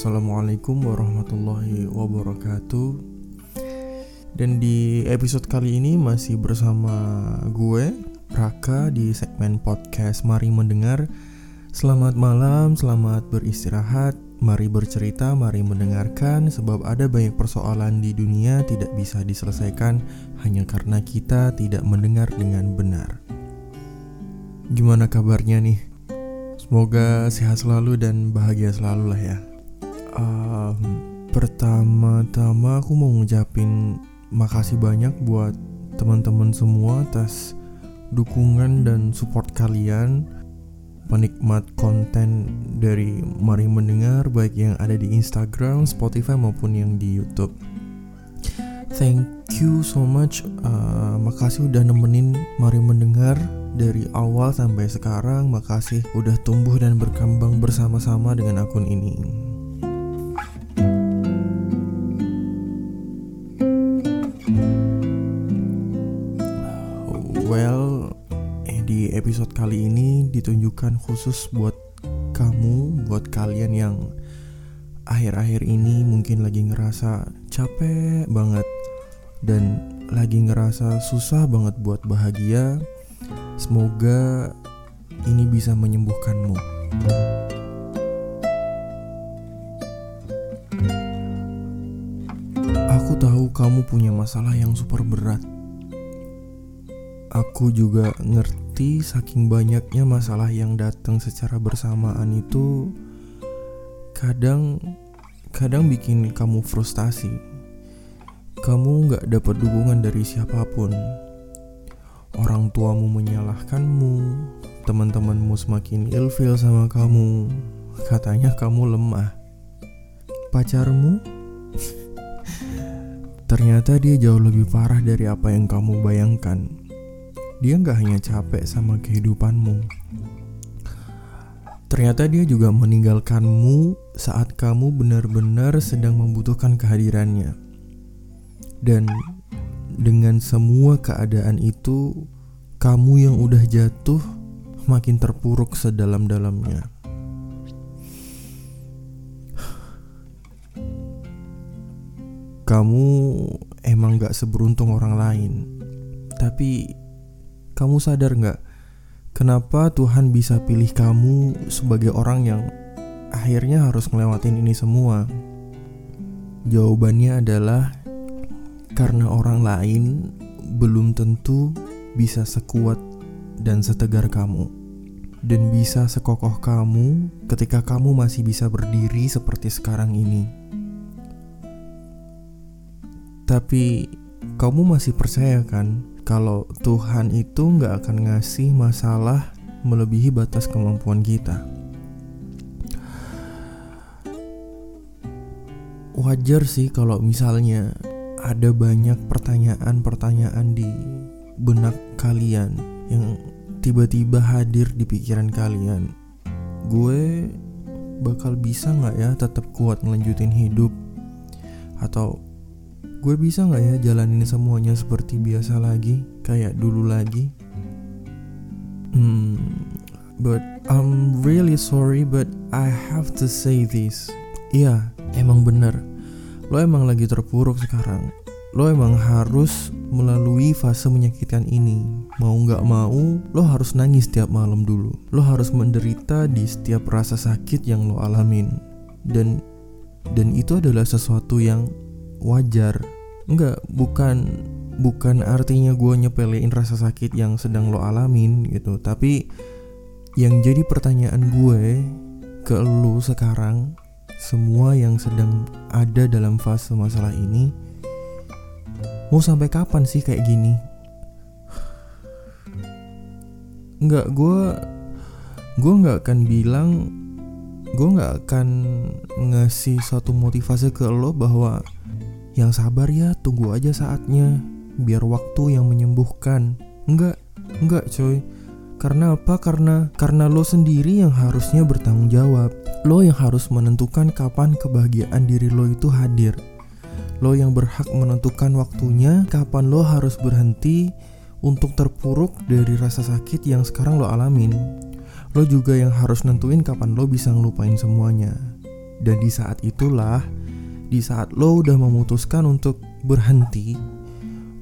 Assalamualaikum warahmatullahi wabarakatuh Dan di episode kali ini masih bersama gue Raka di segmen podcast Mari Mendengar Selamat malam, selamat beristirahat Mari bercerita, mari mendengarkan Sebab ada banyak persoalan di dunia tidak bisa diselesaikan Hanya karena kita tidak mendengar dengan benar Gimana kabarnya nih? Semoga sehat selalu dan bahagia selalu lah ya. Um, Pertama-tama aku mau ngucapin makasih banyak buat teman-teman semua atas dukungan dan support kalian penikmat konten dari Mari Mendengar baik yang ada di Instagram, Spotify maupun yang di YouTube. Thank you so much. Uh, makasih udah nemenin Mari Mendengar dari awal sampai sekarang. Makasih udah tumbuh dan berkembang bersama-sama dengan akun ini. Episode kali ini ditunjukkan khusus buat kamu, buat kalian yang akhir-akhir ini mungkin lagi ngerasa capek banget dan lagi ngerasa susah banget buat bahagia, semoga ini bisa menyembuhkanmu. Aku tahu kamu punya masalah yang super berat. Aku juga ngerti saking banyaknya masalah yang datang secara bersamaan itu kadang kadang bikin kamu frustasi kamu nggak dapat dukungan dari siapa pun. Orang tuamu menyalahkanmu, teman-temanmu semakin ilfil sama kamu, katanya kamu lemah. Pacarmu ternyata dia jauh lebih parah dari apa yang kamu bayangkan. Dia nggak hanya capek sama kehidupanmu. Ternyata dia juga meninggalkanmu saat kamu benar-benar sedang membutuhkan kehadirannya. Dan dengan semua keadaan itu, kamu yang udah jatuh makin terpuruk sedalam-dalamnya. Kamu emang gak seberuntung orang lain, tapi kamu sadar gak kenapa Tuhan bisa pilih kamu sebagai orang yang akhirnya harus ngelewatin ini semua? Jawabannya adalah karena orang lain belum tentu bisa sekuat dan setegar kamu dan bisa sekokoh kamu ketika kamu masih bisa berdiri seperti sekarang ini. Tapi kamu masih percaya kan kalau Tuhan itu nggak akan ngasih masalah melebihi batas kemampuan kita. Wajar sih kalau misalnya ada banyak pertanyaan-pertanyaan di benak kalian yang tiba-tiba hadir di pikiran kalian. Gue bakal bisa nggak ya tetap kuat ngelanjutin hidup? Atau gue bisa nggak ya jalanin semuanya seperti biasa lagi, kayak dulu lagi? Hmm, but I'm really sorry, but I have to say this. Iya, emang bener. Lo emang lagi terpuruk sekarang. Lo emang harus melalui fase menyakitkan ini. Mau nggak mau lo harus nangis setiap malam dulu. Lo harus menderita di setiap rasa sakit yang lo alamin. Dan dan itu adalah sesuatu yang wajar nggak bukan bukan artinya gue nyepelein rasa sakit yang sedang lo alamin gitu tapi yang jadi pertanyaan gue ke lo sekarang semua yang sedang ada dalam fase masalah ini mau sampai kapan sih kayak gini? Nggak, gue gue nggak akan bilang gue nggak akan ngasih suatu motivasi ke lo bahwa yang sabar ya tunggu aja saatnya biar waktu yang menyembuhkan. Enggak, enggak coy karena apa? Karena karena lo sendiri yang harusnya bertanggung jawab. Lo yang harus menentukan kapan kebahagiaan diri lo itu hadir. Lo yang berhak menentukan waktunya kapan lo harus berhenti untuk terpuruk dari rasa sakit yang sekarang lo alamin. Lo juga yang harus nentuin kapan lo bisa ngelupain semuanya. Dan di saat itulah, di saat lo udah memutuskan untuk berhenti,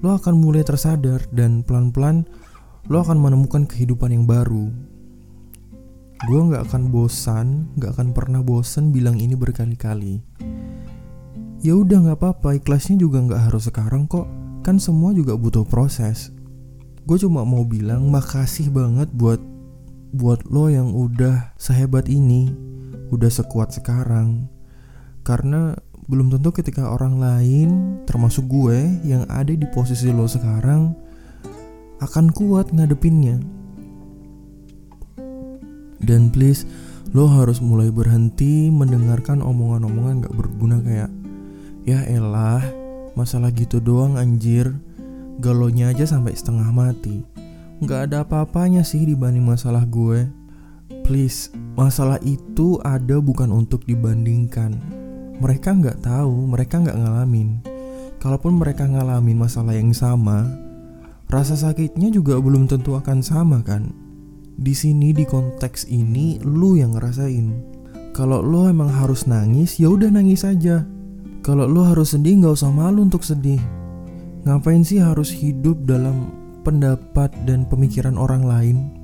lo akan mulai tersadar dan pelan-pelan lo akan menemukan kehidupan yang baru. Gue gak akan bosan, gak akan pernah bosan bilang ini berkali-kali. Ya udah gak apa-apa, ikhlasnya juga gak harus sekarang kok. Kan semua juga butuh proses. Gue cuma mau bilang makasih banget buat buat lo yang udah sehebat ini, udah sekuat sekarang. Karena belum tentu ketika orang lain, termasuk gue yang ada di posisi lo sekarang, akan kuat ngadepinnya. Dan please, lo harus mulai berhenti mendengarkan omongan-omongan gak berguna kayak Ya elah, masalah gitu doang anjir. Galonya aja sampai setengah mati. Gak ada apa-apanya sih dibanding masalah gue. Please, masalah itu ada bukan untuk dibandingkan Mereka gak tahu, mereka gak ngalamin. Kalaupun mereka ngalamin masalah yang sama Rasa sakitnya juga belum tentu akan sama kan? Di sini di konteks ini lu yang ngerasain. Kalau lo emang harus nangis ya udah nangis aja. Kalau lo harus sedih gak usah malu untuk sedih. Ngapain sih harus hidup dalam pendapat dan pemikiran orang lain.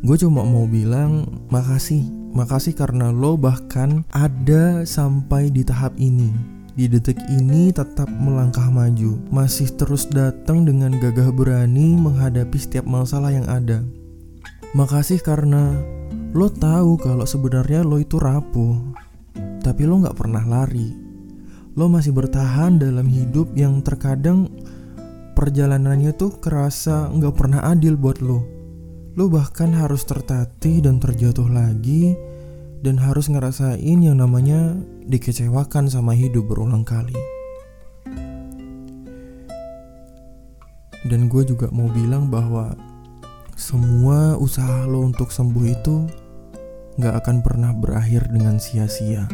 Gue cuma mau bilang makasih, makasih karena lo bahkan ada sampai di tahap ini. Di detik ini tetap melangkah maju, masih terus datang dengan gagah berani menghadapi setiap masalah yang ada. Makasih karena lo tahu kalau sebenarnya lo itu rapuh, tapi lo gak pernah lari. Lo masih bertahan dalam hidup yang terkadang perjalanannya tuh kerasa nggak pernah adil buat lo. Lo bahkan harus tertatih dan terjatuh lagi dan harus ngerasain yang namanya dikecewakan sama hidup berulang kali. Dan gue juga mau bilang bahwa semua usaha lo untuk sembuh itu nggak akan pernah berakhir dengan sia-sia.